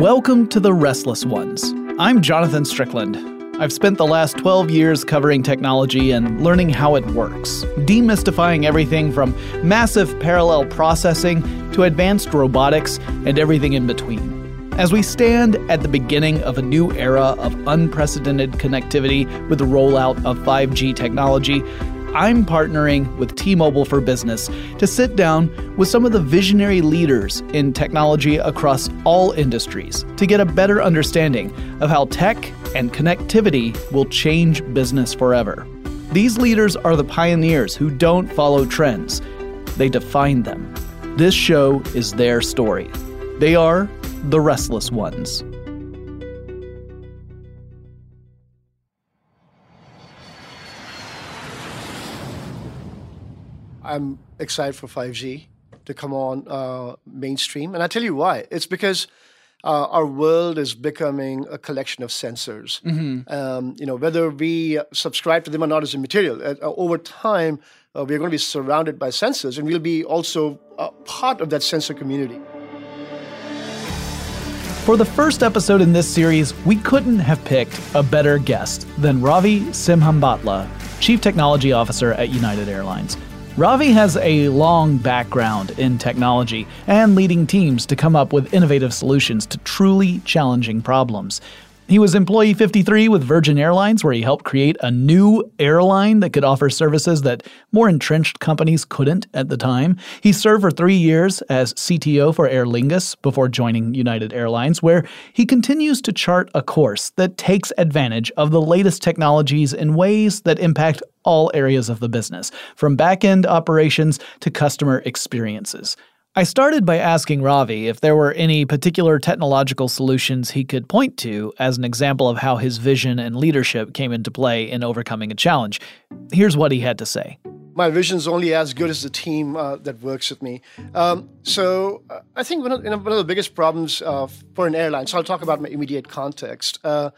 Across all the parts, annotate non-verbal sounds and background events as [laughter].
Welcome to The Restless Ones. I'm Jonathan Strickland. I've spent the last 12 years covering technology and learning how it works, demystifying everything from massive parallel processing to advanced robotics and everything in between. As we stand at the beginning of a new era of unprecedented connectivity with the rollout of 5G technology, I'm partnering with T Mobile for Business to sit down with some of the visionary leaders in technology across all industries to get a better understanding of how tech and connectivity will change business forever. These leaders are the pioneers who don't follow trends, they define them. This show is their story. They are the restless ones. I'm excited for 5G to come on uh, mainstream. And I tell you why. It's because uh, our world is becoming a collection of sensors. Mm-hmm. Um, you know, whether we subscribe to them or not is immaterial. Uh, over time, uh, we're going to be surrounded by sensors, and we'll be also part of that sensor community. For the first episode in this series, we couldn't have picked a better guest than Ravi Simhambhatla, Chief Technology Officer at United Airlines. Ravi has a long background in technology and leading teams to come up with innovative solutions to truly challenging problems. He was employee 53 with Virgin Airlines, where he helped create a new airline that could offer services that more entrenched companies couldn't at the time. He served for three years as CTO for Aer Lingus before joining United Airlines, where he continues to chart a course that takes advantage of the latest technologies in ways that impact all areas of the business, from back end operations to customer experiences. I started by asking Ravi if there were any particular technological solutions he could point to as an example of how his vision and leadership came into play in overcoming a challenge. Here's what he had to say. My vision is only as good as the team uh, that works with me. Um, so uh, I think one of, you know, one of, the biggest problems uh, for an airline, so I'll talk about my immediate context, uh,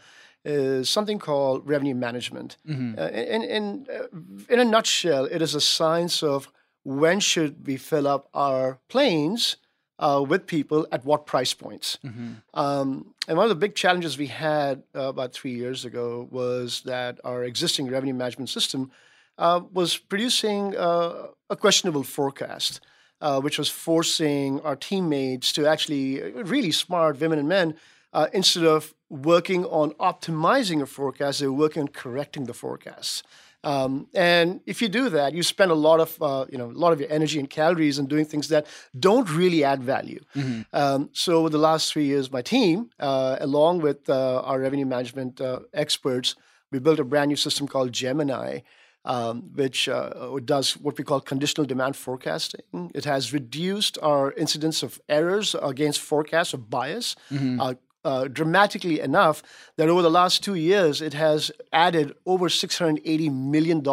is something called revenue management. Mm-hmm. Uh, in, in, uh, in a nutshell, it is a science of when should we fill up our planes uh, with people at what price points? Mm-hmm. Um, and one of the big challenges we had uh, about three years ago was that our existing revenue management system uh, was producing uh, a questionable forecast. Uh, which was forcing our teammates to actually, really smart women and men, uh, instead of working on optimizing a forecast, they were working on correcting the forecasts. Um, and if you do that, you spend a lot of uh, you know a lot of your energy and calories in doing things that don't really add value. Mm-hmm. Um, so over the last three years, my team, uh, along with uh, our revenue management uh, experts, we built a brand new system called Gemini. Um, which uh, does what we call conditional demand forecasting. It has reduced our incidence of errors against forecasts or bias, mm-hmm. uh, uh, dramatically enough that over the last two years, it has added over $680 million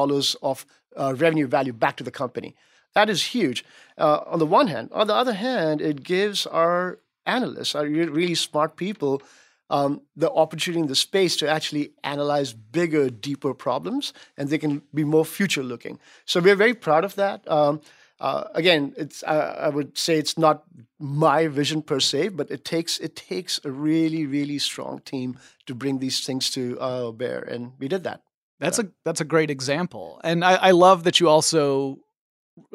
of uh, revenue value back to the company. That is huge uh, on the one hand. On the other hand, it gives our analysts, our really smart people, um, the opportunity in the space to actually analyze bigger, deeper problems, and they can be more future looking. So we're very proud of that. Um, uh, again, it's uh, I would say it's not my vision per se, but it takes it takes a really really strong team to bring these things to uh, bear, and we did that. That's yeah. a that's a great example, and I, I love that you also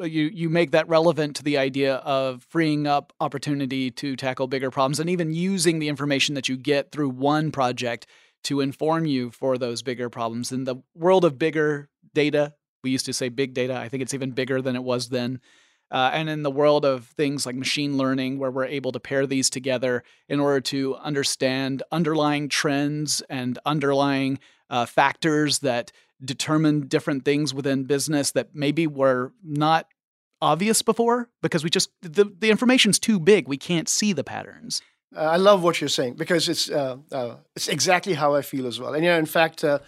you you make that relevant to the idea of freeing up opportunity to tackle bigger problems, and even using the information that you get through one project to inform you for those bigger problems. In the world of bigger data, we used to say big data. I think it's even bigger than it was then. Uh, and in the world of things like machine learning, where we're able to pair these together in order to understand underlying trends and underlying uh, factors that determine different things within business that maybe were not obvious before because we just the, the information's too big we can't see the patterns uh, i love what you're saying because it's uh, uh, it's exactly how i feel as well and you know in fact uh,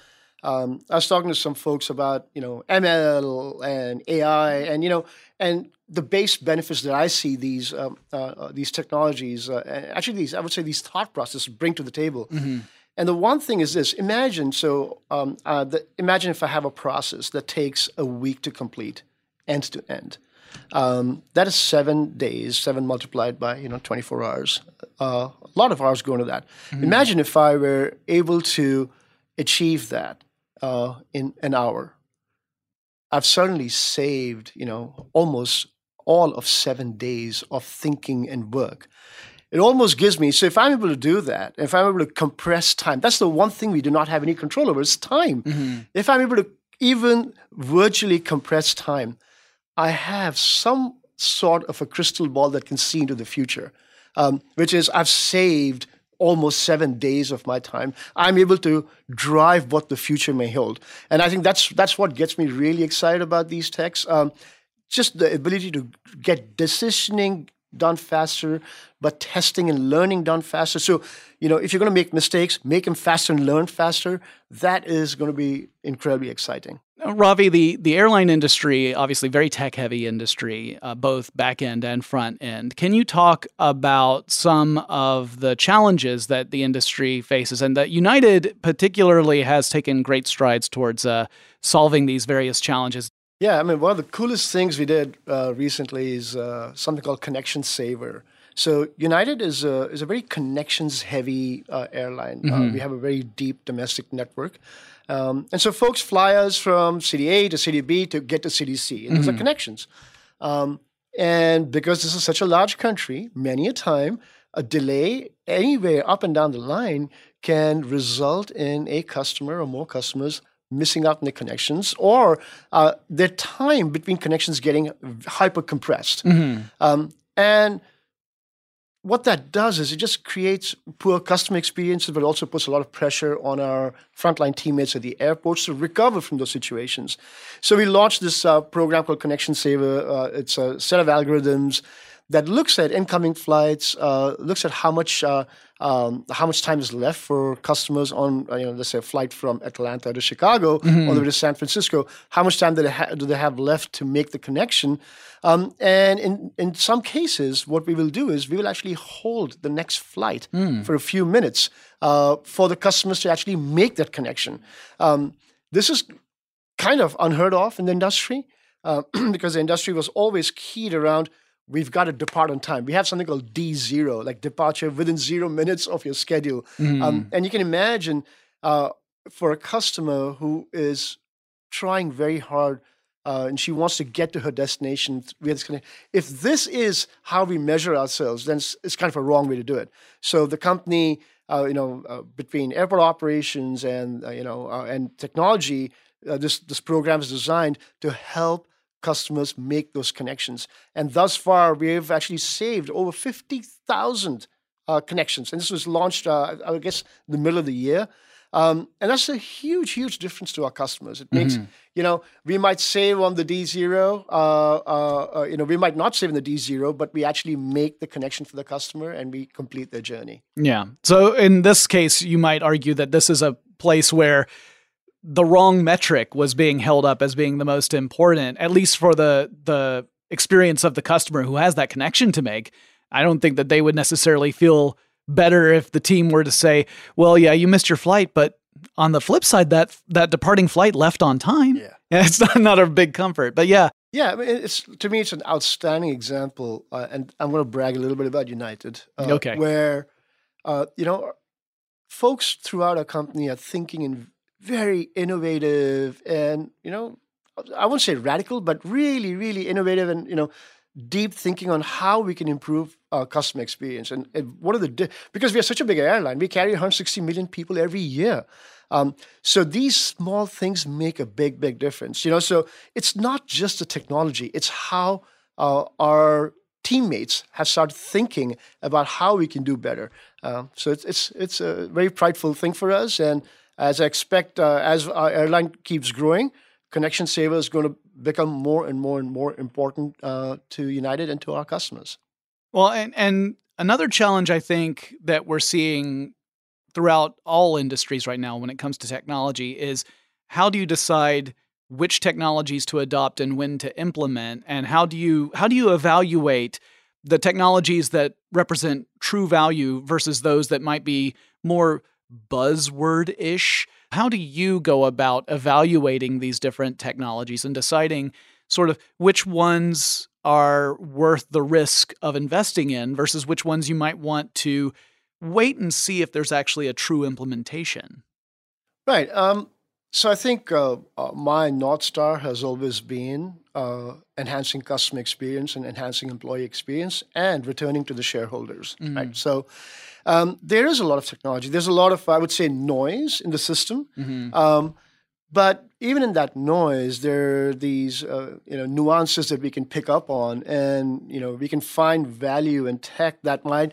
um, I was talking to some folks about you know ML and AI, and you know, and the base benefits that I see these um, uh, uh these technologies, uh, actually these I would say these thought processes bring to the table. Mm-hmm. And the one thing is this: imagine so um, uh, the, imagine if I have a process that takes a week to complete, end to end. Um, that is seven days, seven multiplied by you know 24 hours. Uh, a lot of hours go into that. Mm-hmm. Imagine if I were able to achieve that uh, in an hour. I've certainly saved you know almost all of seven days of thinking and work. It almost gives me so if I'm able to do that, if I'm able to compress time, that's the one thing we do not have any control over is time. Mm-hmm. If I'm able to even virtually compress time, I have some sort of a crystal ball that can see into the future, um, which is I've saved almost seven days of my time. I'm able to drive what the future may hold, and I think that's that's what gets me really excited about these techs. Um, just the ability to get decisioning done faster, but testing and learning done faster. So, you know, if you're going to make mistakes, make them faster and learn faster. That is going to be incredibly exciting. Ravi, the, the airline industry, obviously very tech heavy industry, uh, both back end and front end. Can you talk about some of the challenges that the industry faces and that United particularly has taken great strides towards uh, solving these various challenges? Yeah, I mean, one of the coolest things we did uh, recently is uh, something called Connection Saver. So United is a, is a very connections heavy uh, airline. Uh, mm-hmm. we have a very deep domestic network. Um, and so folks fly us from city A to city B to get to city C. And mm-hmm. those are connections. Um, and because this is such a large country, many a time, a delay anywhere up and down the line can result in a customer or more customers missing out on the connections or uh, their time between connections getting hyper compressed. Mm-hmm. Um, and what that does is it just creates poor customer experiences, but also puts a lot of pressure on our frontline teammates at the airports to recover from those situations. So we launched this uh, program called Connection Saver. Uh, it's a set of algorithms that looks at incoming flights, uh, looks at how much uh, um, how much time is left for customers on uh, you know let's say a flight from Atlanta to Chicago mm-hmm. all the way to San Francisco. How much time do they, ha- do they have left to make the connection? Um, and in in some cases, what we will do is we will actually hold the next flight mm. for a few minutes uh, for the customers to actually make that connection. Um, this is kind of unheard of in the industry uh, [clears throat] because the industry was always keyed around we've got to depart on time. We have something called D zero, like departure within zero minutes of your schedule. Mm. Um, and you can imagine uh, for a customer who is trying very hard uh, and she wants to get to her destination, if this is how we measure ourselves, then it's, it's kind of a wrong way to do it. So the company, uh, you know, uh, between airport operations and uh, you know uh, and technology, this this program is designed to help customers make those connections. And thus far, we've actually saved over 50,000 uh, connections. And this was launched, uh, I guess, in the middle of the year. Um, and that's a huge, huge difference to our customers. It makes, mm-hmm. you know, we might save on the D0, uh, uh, uh, you know, we might not save in the D0, but we actually make the connection for the customer and we complete their journey. Yeah. So in this case, you might argue that this is a place where the wrong metric was being held up as being the most important, at least for the the experience of the customer who has that connection to make. I don't think that they would necessarily feel better if the team were to say, "Well, yeah, you missed your flight, but on the flip side, that that departing flight left on time." Yeah, [laughs] it's not, not a big comfort, but yeah. Yeah, it's to me, it's an outstanding example, uh, and I'm going to brag a little bit about United. Uh, okay, where uh, you know, folks throughout our company are thinking in very innovative and you know i won't say radical but really really innovative and you know deep thinking on how we can improve our customer experience. And, and what are the di- because we are such a big airline we carry 160 million people every year. Um, so these small things make a big big difference you know? So it's not just the technology it's how uh, our teammates have started thinking about how we can do better. Uh, so it's, it's it's a very prideful thing for us and as I expect, uh, as our airline keeps growing, Connection Saver is going to become more and more and more important uh, to United and to our customers. Well, and, and another challenge I think that we're seeing throughout all industries right now when it comes to technology is how do you decide which technologies to adopt and when to implement and how do you how do you evaluate the technologies that represent true value versus those that might be more buzzword ish. How do you go about evaluating these different technologies and deciding sort of which ones are worth the risk of investing in versus which ones you might want to wait and see if there's actually a true implementation. Right. Um, so I think uh, uh, my North Star has always been uh, enhancing customer experience and enhancing employee experience and returning to the shareholders. Mm-hmm. Right. So um, there is a lot of technology. There's a lot of, I would say, noise in the system. Mm-hmm. Um, but even in that noise, there are these uh, you know nuances that we can pick up on, and you know we can find value in tech that might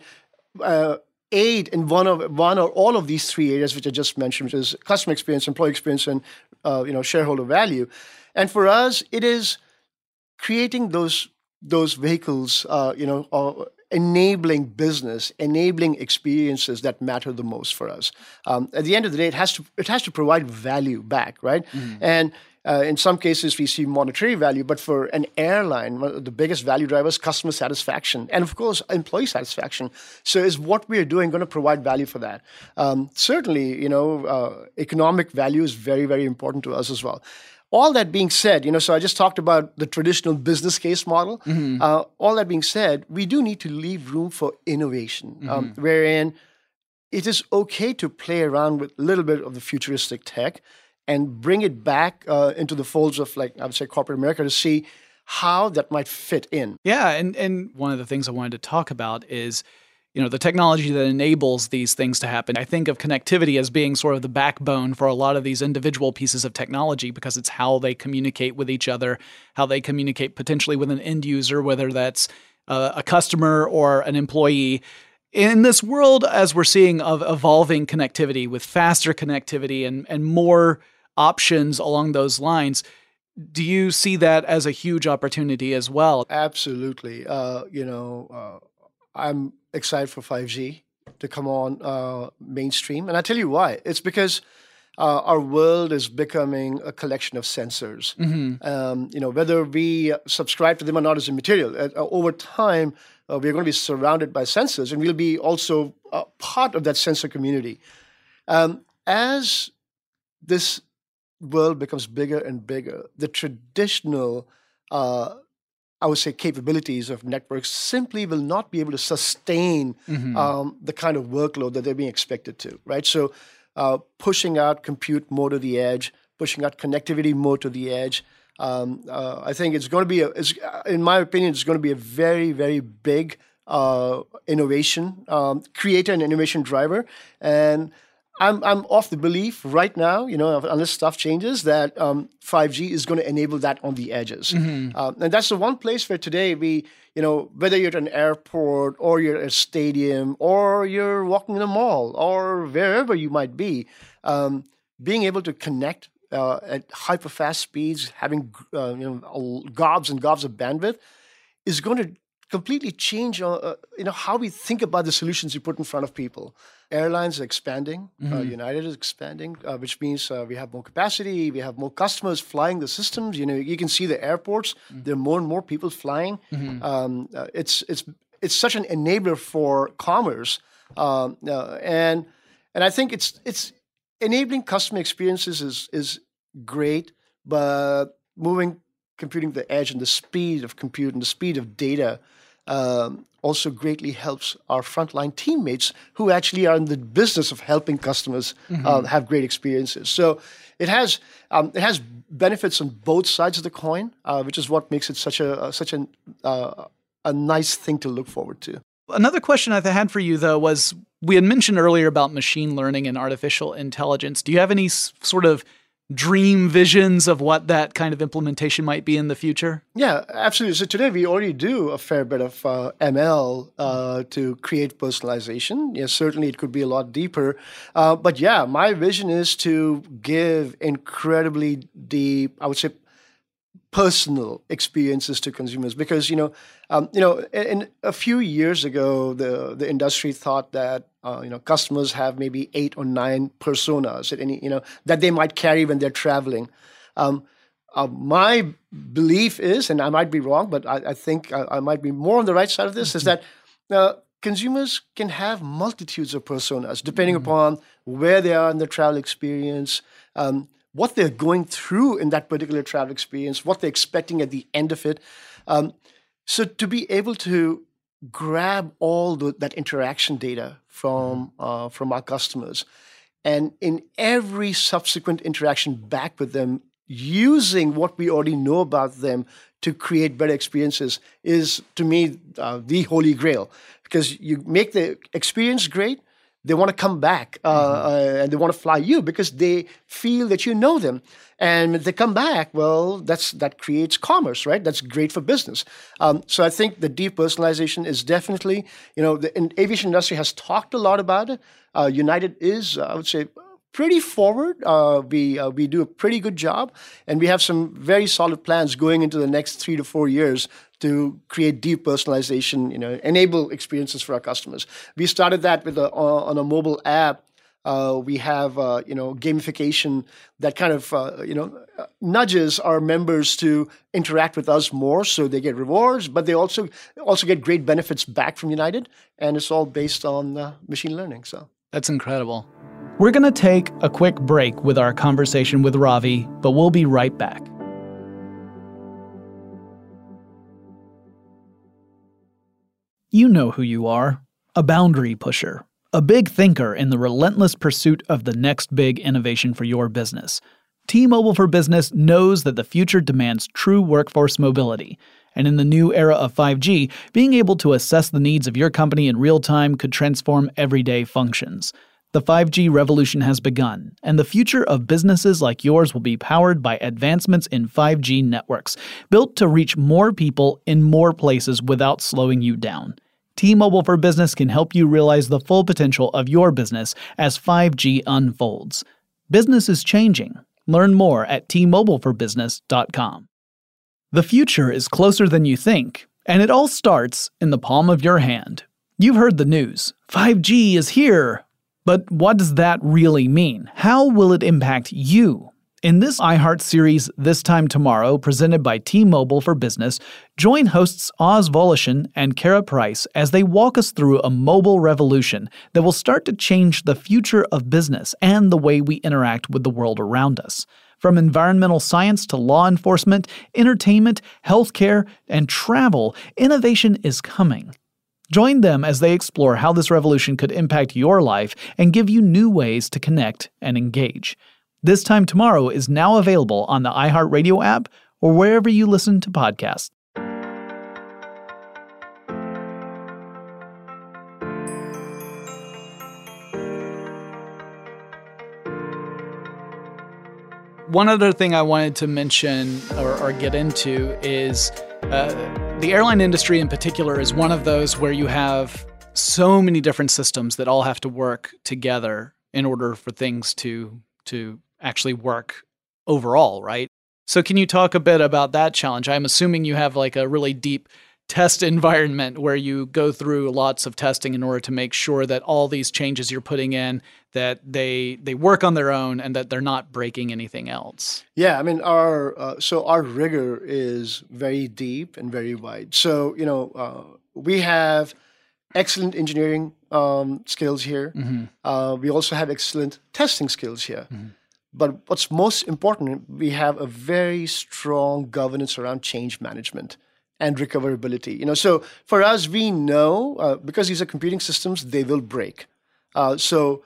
uh, aid in one of one or all of these three areas which I just mentioned, which is customer experience, employee experience, and uh, you know shareholder value. And for us, it is creating those those vehicles, uh, you know, uh, enabling business, enabling experiences that matter the most for us. Um, at the end of the day, it has to it has to provide value back, right? Mm-hmm. And uh, in some cases, we see monetary value, but for an airline, the biggest value driver is customer satisfaction and, of course, employee satisfaction. So, is what we are doing going to provide value for that? Um, certainly, you know, uh, economic value is very, very important to us as well. All that being said, you know, so I just talked about the traditional business case model. Mm-hmm. Uh, all that being said, we do need to leave room for innovation, um, mm-hmm. um, wherein it is okay to play around with a little bit of the futuristic tech and bring it back uh, into the folds of like I would say corporate America to see how that might fit in. Yeah, and and one of the things I wanted to talk about is you know the technology that enables these things to happen. I think of connectivity as being sort of the backbone for a lot of these individual pieces of technology because it's how they communicate with each other, how they communicate potentially with an end user, whether that's uh, a customer or an employee in this world as we're seeing of evolving connectivity with faster connectivity and and more options along those lines. Do you see that as a huge opportunity as well? Absolutely. Uh, you know, uh, I'm excited for 5G to come on uh, mainstream. And I tell you why. It's because uh, our world is becoming a collection of sensors. Mm-hmm. Um, you know, whether we subscribe to them or not is immaterial. Uh, over time, uh, we're going to be surrounded by sensors, and we'll be also part of that sensor community. Um, as this world becomes bigger and bigger, the traditional, uh, I would say, capabilities of networks simply will not be able to sustain mm-hmm. um, the kind of workload that they're being expected to, right? So, uh, pushing out compute more to the edge, pushing out connectivity more to the edge. Um, uh, I think it's going to be, a, in my opinion, it's going to be a very, very big uh, innovation um, creator and innovation driver. And I'm I'm off the belief right now, you know, unless stuff changes, that um, 5G is going to enable that on the edges, mm-hmm. uh, and that's the one place where today we, you know, whether you're at an airport or you're at a stadium or you're walking in a mall or wherever you might be, um, being able to connect uh, at hyper fast speeds, having uh, you know gobs and gobs of bandwidth, is going to completely change uh, uh, you know how we think about the solutions we put in front of people airlines are expanding uh, mm-hmm. uh, united is expanding uh, which means uh, we have more capacity we have more customers flying the systems you know you can see the airports mm-hmm. there are more and more people flying mm-hmm. um, it's it's it's such an enabler for commerce um, and and i think it's it's enabling customer experiences is is great but moving computing the edge and the speed of compute and the speed of data um, also greatly helps our frontline teammates who actually are in the business of helping customers mm-hmm. uh, have great experiences. So it has um, it has benefits on both sides of the coin, uh, which is what makes it such a uh, such an uh, a nice thing to look forward to. Another question I had for you though was we had mentioned earlier about machine learning and artificial intelligence. Do you have any sort of dream visions of what that kind of implementation might be in the future? Yeah, absolutely. So today we already do a fair bit of uh, ML uh, to create personalization. Yeah, certainly it could be a lot deeper. Uh, but yeah, my vision is to give incredibly deep, I would say, personal experiences to consumers because you know um, you know in, in, a few years ago the the industry thought that uh, you know customers have maybe eight or nine personas at any you know that they might carry when they're traveling um, uh, my belief is and i might be wrong but i, I think I, I, might be more on the right side of this mm-hmm. is that uh, consumers can have multitudes of personas depending mm-hmm. upon where they are in their travel experience um, what they're going through in that particular travel experience, what they're expecting at the end of it. Um, So to be able to grab all the, that interaction data from mm-hmm. uh, from our customers, and in every subsequent interaction back with them, using what we already know about them to create better experiences is to me uh, the holy grail because you make the experience great they want to come back uh, mm-hmm. uh, and they want to fly you because they feel that you know them and they come back well that's that creates commerce right that's great for business um, so i think the depersonalization is definitely you know the aviation industry has talked a lot about it uh, united is i would say pretty forward. Uh, we uh, we do a pretty good job, and we have some very solid plans going into the next three to four years to create deep personalization. You know, enable experiences for our customers. We started that with a, uh, on a mobile app. Uh, we have uh, you know gamification that kind of uh, you know nudges our members to interact with us more, so they get rewards, but they also also get great benefits back from United, and it's all based on machine learning. So that's incredible. We're going to take a quick break with our conversation with Ravi, but we'll be right back. You know who you are a boundary pusher, a big thinker in the relentless pursuit of the next big innovation for your business. T Mobile for Business knows that the future demands true workforce mobility. And in the new era of 5G, being able to assess the needs of your company in real time could transform everyday functions. The 5G revolution has begun, and the future of businesses like yours will be powered by advancements in 5G networks, built to reach more people in more places without slowing you down. T-Mobile for Business can help you realize the full potential of your business as 5G unfolds. Business is changing. Learn more at tmobileforbusiness.com. The future is closer than you think, and it all starts in the palm of your hand. You've heard the news. 5G is here. But what does that really mean? How will it impact you? In this iHeart series, This Time Tomorrow, presented by T Mobile for Business, join hosts Oz Woloshyn and Kara Price as they walk us through a mobile revolution that will start to change the future of business and the way we interact with the world around us. From environmental science to law enforcement, entertainment, healthcare, and travel, innovation is coming. Join them as they explore how this revolution could impact your life and give you new ways to connect and engage. This Time Tomorrow is now available on the iHeartRadio app or wherever you listen to podcasts. One other thing I wanted to mention or, or get into is uh, the airline industry in particular is one of those where you have so many different systems that all have to work together in order for things to to actually work overall, right? So can you talk a bit about that challenge? I'm assuming you have like a really deep test [laughs] environment where you go through lots of testing in order to make sure that all these changes you're putting in that they they work on their own and that they're not breaking anything else yeah i mean our uh, so our rigor is very deep and very wide so you know uh, we have excellent engineering um, skills here mm-hmm. uh, we also have excellent testing skills here mm-hmm. But what's most important we have a very strong governance around change management and recoverability. You know, so for us, we know uh, because these are computing systems, they will break. Uh, so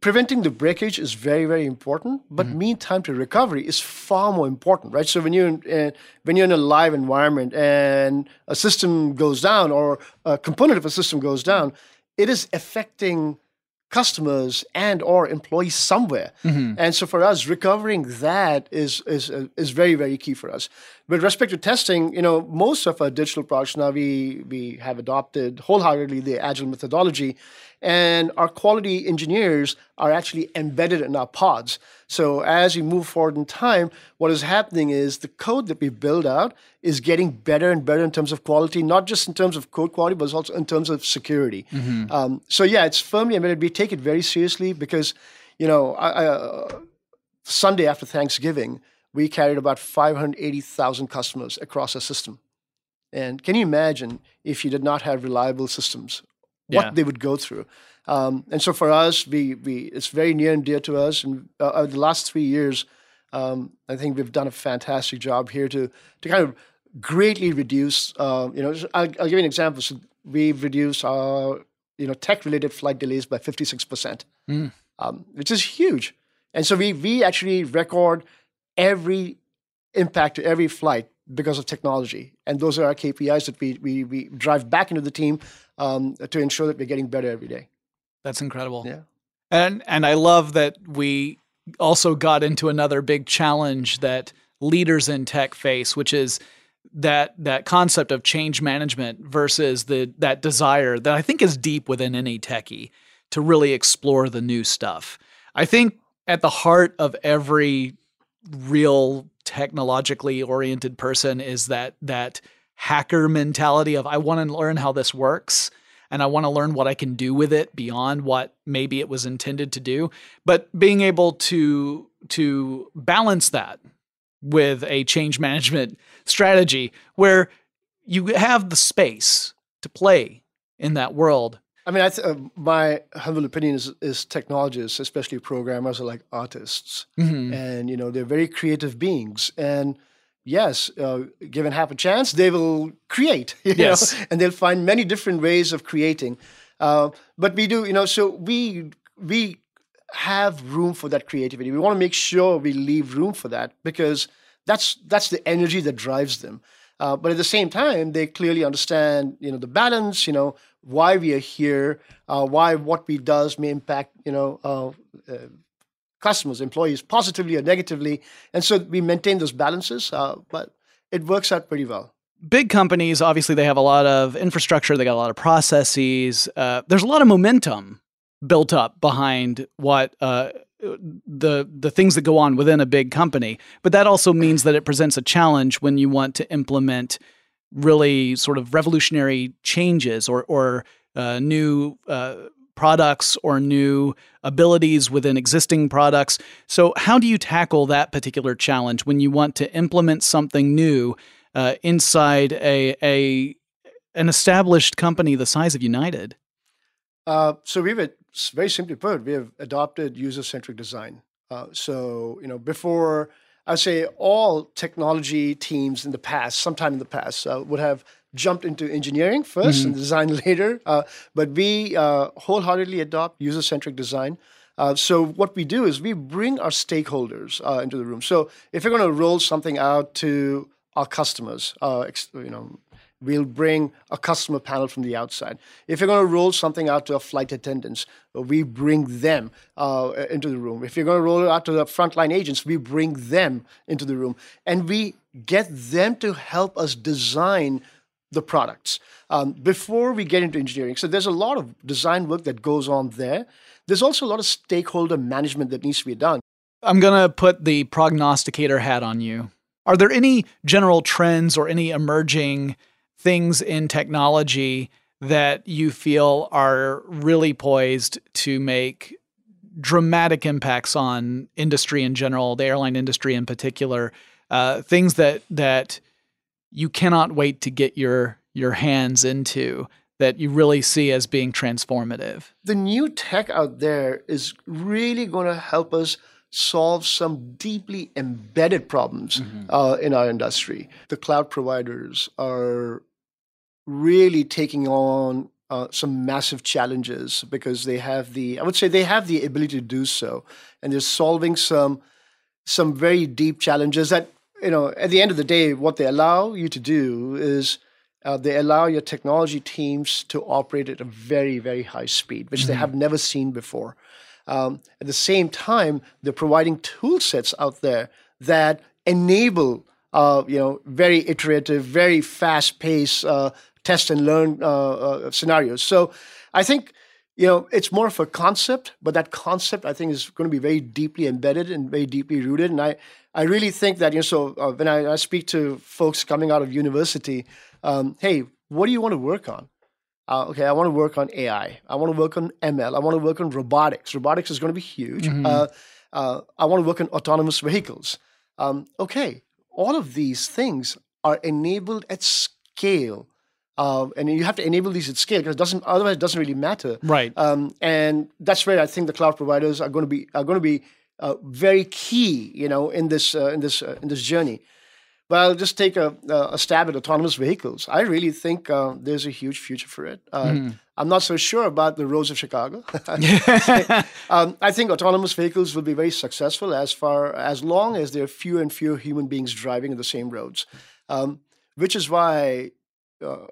preventing the breakage is very, very important. But mm-hmm. mean time to recovery is far more important, right? So when you're in, uh, when you're in a live environment and a system goes down or a component of a system goes down, it is affecting customers and or employees somewhere. Mm-hmm. And so for us, recovering that is is is very very key for us. With respect to testing, you know, most of our digital products now we we have adopted wholeheartedly the agile methodology, and our quality engineers are actually embedded in our pods. So as we move forward in time, what is happening is the code that we build out is getting better and better in terms of quality, not just in terms of code quality, but also in terms of security. Mm-hmm. Um, so yeah, it's firmly embedded. We take it very seriously because, you know, I, uh, Sunday after Thanksgiving, we carried about 580,000 customers across our system. And can you imagine if you did not have reliable systems, what yeah. they would go through? Um, and so for us, we, we it's very near and dear to us. And uh, the last three years, um, I think we've done a fantastic job here to to kind of greatly reduce. Uh, you know, I'll, I'll, give you an example. So we've reduced our you know tech-related flight delays by 56 percent, mm. um, which is huge. And so we we actually record every impact to every flight because of technology. And those are our KPIs that we we, we drive back into the team um, to ensure that we're getting better every day. That's incredible. Yeah. And and I love that we also got into another big challenge that leaders in tech face, which is that that concept of change management versus the that desire that I think is deep within any techie to really explore the new stuff. I think at the heart of every real technologically oriented person is that that hacker mentality of I want to learn how this works and I want to learn what I can do with it beyond what maybe it was intended to do. But being able to to balance that with a change management strategy where you have the space to play in that world. I mean, I th- uh, my humble opinion is, is technologists, especially programmers, are like artists, mm-hmm. and you know they're very creative beings. And yes, uh, given half a chance, they will create. [laughs] yes, know? and they'll find many different ways of creating. Uh, but we do, you know, so we we have room for that creativity. We want to make sure we leave room for that because that's that's the energy that drives them. Uh, but at the same time, they clearly understand, you know, the balance, you know, why we are here, uh, why what we does may impact, you know, uh, uh customers, employees, positively or negatively, and so we maintain those balances. Uh, but it works out pretty well big companies obviously they have a lot of infrastructure they got a lot of processes uh, there's a lot of momentum built up behind what uh, the the things that go on within a big company. But that also means that it presents a challenge when you want to implement really sort of revolutionary changes or or uh, new uh, products or new abilities within existing products. So how do you tackle that particular challenge when you want to implement something new uh, inside a a an established company the size of United? Uh, so we've very simply put, we have adopted user-centric design. Uh, so, you know, before I would say all technology teams in the past, sometime in the past, uh, would have jumped into engineering 1st mm-hmm. and design [laughs] later. Uh, but we uh, wholeheartedly adopt user-centric design. Uh, so what we do is we bring our stakeholders uh, into the room. So if you're going to roll something out to our customers, you know, we'll bring a customer panel from the outside. If you're going to roll something out to a flight attendants, we bring them uh, into the room. If you're going to roll it out to the frontline agents, we bring them into the room. And we get them to help us design the products um, before we get into engineering. So there's a lot of design work that goes on there. There's also a lot of stakeholder management that needs to be done. I'm going to put the prognosticator hat on you. Are there any general trends or any emerging things in technology that you feel are really poised to make dramatic impacts on industry in general, the airline industry in particular, uh, things that that you cannot wait to get your your hands into that you really see as being transformative. The new tech out there is really going to help us solve some deeply embedded problems mm-hmm. uh, in our industry. The cloud providers are really taking on uh, some massive challenges because they have the I would say they have the ability to do so, and they're solving some some very deep challenges that you know at the end of the day what they allow you to do is uh, they allow your technology teams to operate at a very very high speed which mm-hmm. they have never seen before um, at the same time they're providing tool sets out there that enable uh, you know very iterative very fast paced uh, test and learn uh, uh, scenarios. So I think you know it's more of a concept, but that concept I think is going to be very deeply embedded and very deeply rooted. And I I really think that you know so uh, when I, I, speak to folks coming out of university, um, hey, what do you want to work on? Uh, okay, I want to work on AI. I want to work on ML. I want to work on robotics. Robotics is going to be huge. Mm-hmm. Uh, uh, I want to work on autonomous vehicles. Um, okay, all of these things are enabled at scale uh, and you have to enable these at scale because it doesn't otherwise it doesn't really matter. Right. Um, and that's where I think the cloud providers are going to be are going to be uh, very key, you know, in this uh, in this uh, in this journey. but I'll just take a, a stab at autonomous vehicles. I really think uh, there's a huge future for it. Mm-hmm. I'm not so sure about the roads of Chicago. [laughs] [laughs] um, I think autonomous vehicles will be very successful as far as long as there are fewer and fewer human beings driving in the same roads, um, which is why uh,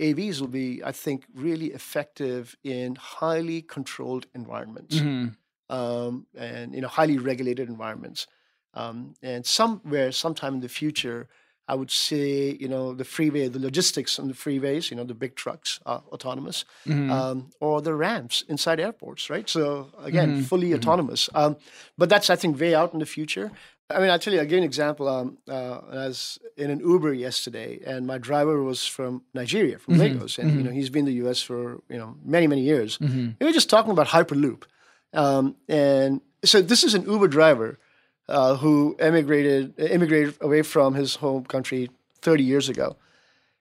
AVs will be, I think, really effective in highly controlled environments mm-hmm. um, and you know highly regulated environments. Um, and somewhere, sometime in the future, I would say, you know, the freeway, the logistics on the freeways, you know, the big trucks are autonomous, mm-hmm. um, or the ramps inside airports, right? So again, mm-hmm. fully mm-hmm. autonomous. Um, but that's, I think, way out in the future. I mean, I'll tell you, I'll give you an example. Um, uh, I was in an Uber yesterday, and my driver was from Nigeria, from mm-hmm. Lagos, and you mm-hmm. know he's been in the U.S. for you know many many years. Mm-hmm. We were just talking about Hyperloop, um, and so this is an Uber driver uh, who emigrated immigrated away from his home country 30 years ago,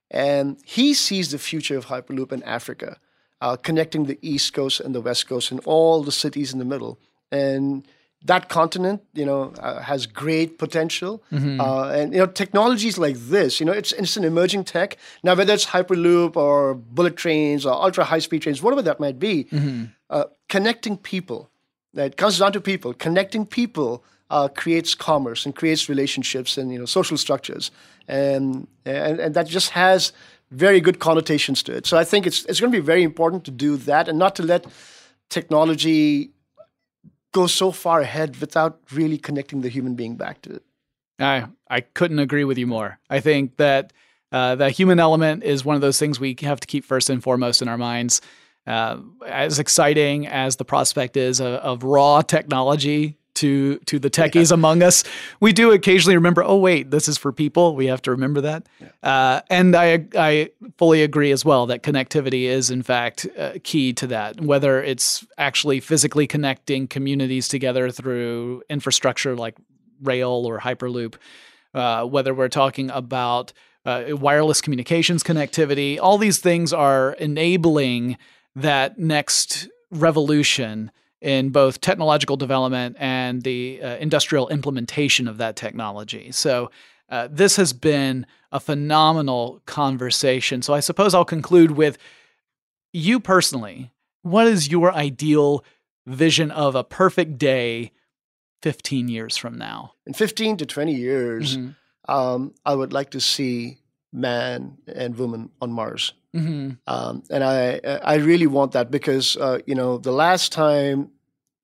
and he sees the future of Hyperloop in Africa, uh, connecting the East Coast and the West Coast and all the cities in the middle, and that continent, you know, uh, has great potential. Mm-hmm. Uh, and you know, technologies like this, you know, it's it's an emerging tech. Now, whether it's hyperloop or bullet trains or ultra high speed trains, whatever that might be, mm-hmm. uh, connecting people. It comes down to people. Connecting people uh, creates commerce and creates relationships and you know social structures, and and, and that just has very good connotations to it. So I think it's it's going to be very important to do that and not to let technology go so far ahead without really connecting the human being back to it. I I couldn't agree with you more. I think that uh, the human element is one of those things we have to keep first and foremost in our minds. Uh, as exciting as the prospect is of, of raw technology to to the techies yeah. among us. We do occasionally remember, oh wait, this is for people. We have to remember that. Yeah. Uh, and I I fully agree as well that connectivity is in fact uh, key to that. Whether it's actually physically connecting communities together through infrastructure like rail or hyperloop, uh, whether we're talking about uh, wireless communications connectivity, all these things are enabling that next revolution in both technological development and the uh, industrial implementation of that technology. So, uh, this has been a phenomenal conversation. So, I suppose I'll conclude with you personally. What is your ideal vision of a perfect day 15 years from now? In 15 to 20 years, mm-hmm. um, I would like to see man and woman on Mars. Mm-hmm. Um, and I I really want that because uh, you know the last time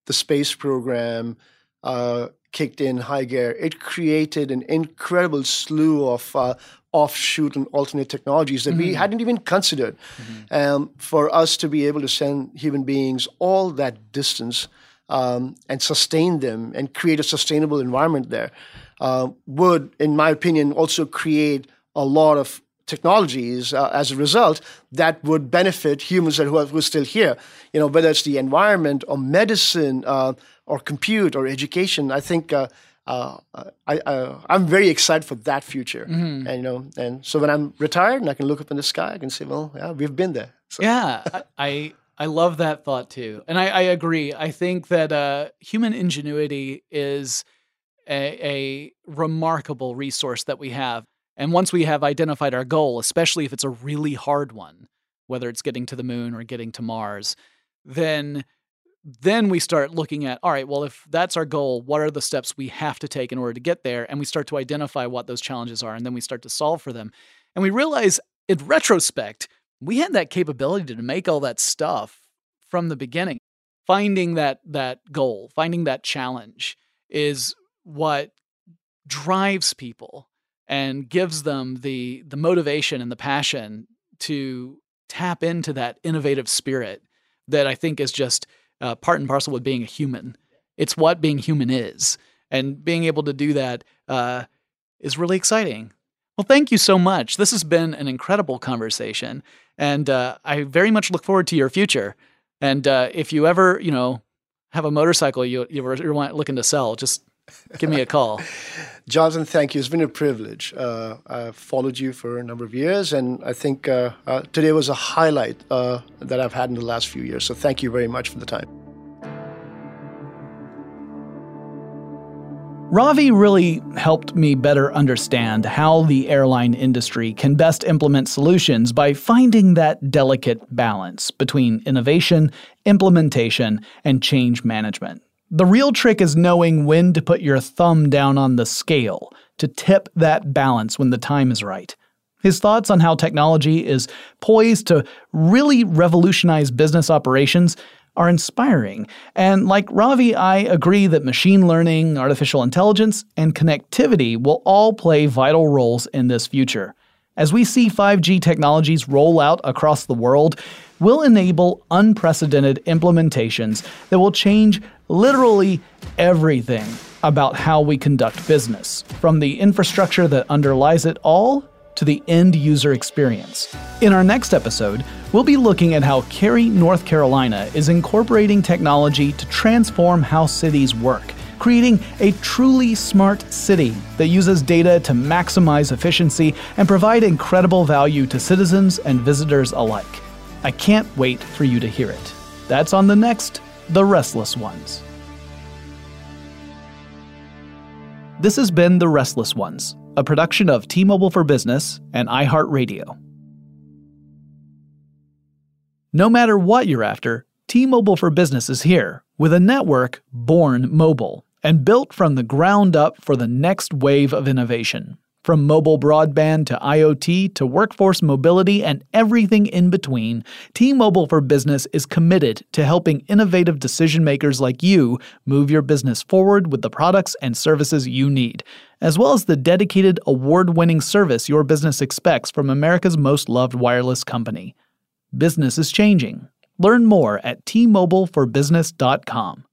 the space program uh, kicked in high gear, it created an incredible slew of uh, offshoot and alternate technologies that mm-hmm. we hadn't even considered. Mm-hmm. Um, for us to be able to send human beings all that distance um, and sustain them and create a sustainable environment there uh, would, in my opinion, also create a lot of technologies uh, as a result that would benefit humans who are, who are still here. You know, whether it's the environment or medicine uh, or compute or education. I think uh, uh I, am very excited for that future. Mm-hmm. And you know, and so when I'm retired and I can look up in the sky, I can say, well, yeah, we've been there. So. Yeah, I. I love that thought too, and I, I agree. I think that uh, human ingenuity is a, a remarkable resource that we have. And once we have identified our goal, especially if it's a really hard one, whether it's getting to the moon or getting to Mars, then then we start looking at all right well if that's our goal what are the steps we have to take in order to get there? And we start to identify what those challenges are and then we start to solve for them. And we realize in retrospect we had that capability to make all that stuff from the beginning. Finding that that goal finding that challenge is what drives people and gives them the the motivation and the passion to tap into that innovative spirit that I think is just uh, part and parcel with being a human. It's what being human is, and being able to do that uh, is really exciting. Well, thank you so much. This has been an incredible conversation, and uh, I very much look forward to your future. And uh, if you ever, you know, have a motorcycle you you're looking to sell, just give me a call. [laughs] Jonathan, thank you. It's been a privilege. Uh, I've followed you for a number of years, and I think uh, uh, today was a highlight uh, that I've had in the last few years. So thank you very much for the time. Ravi really helped me better understand how the airline industry can best implement solutions by finding that delicate balance between innovation, implementation, and change management. The real trick is knowing when to put your thumb down on the scale to tip that balance when the time is right. His thoughts on how technology is poised to really revolutionize business operations are inspiring. And like Ravi, I agree that machine learning, artificial intelligence, and connectivity will all play vital roles in this future. As we see 5G technologies roll out across the world, will enable unprecedented implementations that will change literally everything about how we conduct business, from the infrastructure that underlies it all to the end user experience. In our next episode, we'll be looking at how Cary, North Carolina is incorporating technology to transform how cities work, creating a truly smart city that uses data to maximize efficiency and provide incredible value to citizens and visitors alike. I can't wait for you to hear it. That's on the next The Restless Ones. This has been The Restless Ones a production of T Mobile for Business and iHeartRadio. No matter what you're after, T Mobile for Business is here with a network born mobile and built from the ground up for the next wave of innovation. From mobile broadband to IoT to workforce mobility and everything in between, T Mobile for Business is committed to helping innovative decision makers like you move your business forward with the products and services you need, as well as the dedicated award winning service your business expects from America's most loved wireless company. Business is changing. Learn more at tmobileforbusiness.com.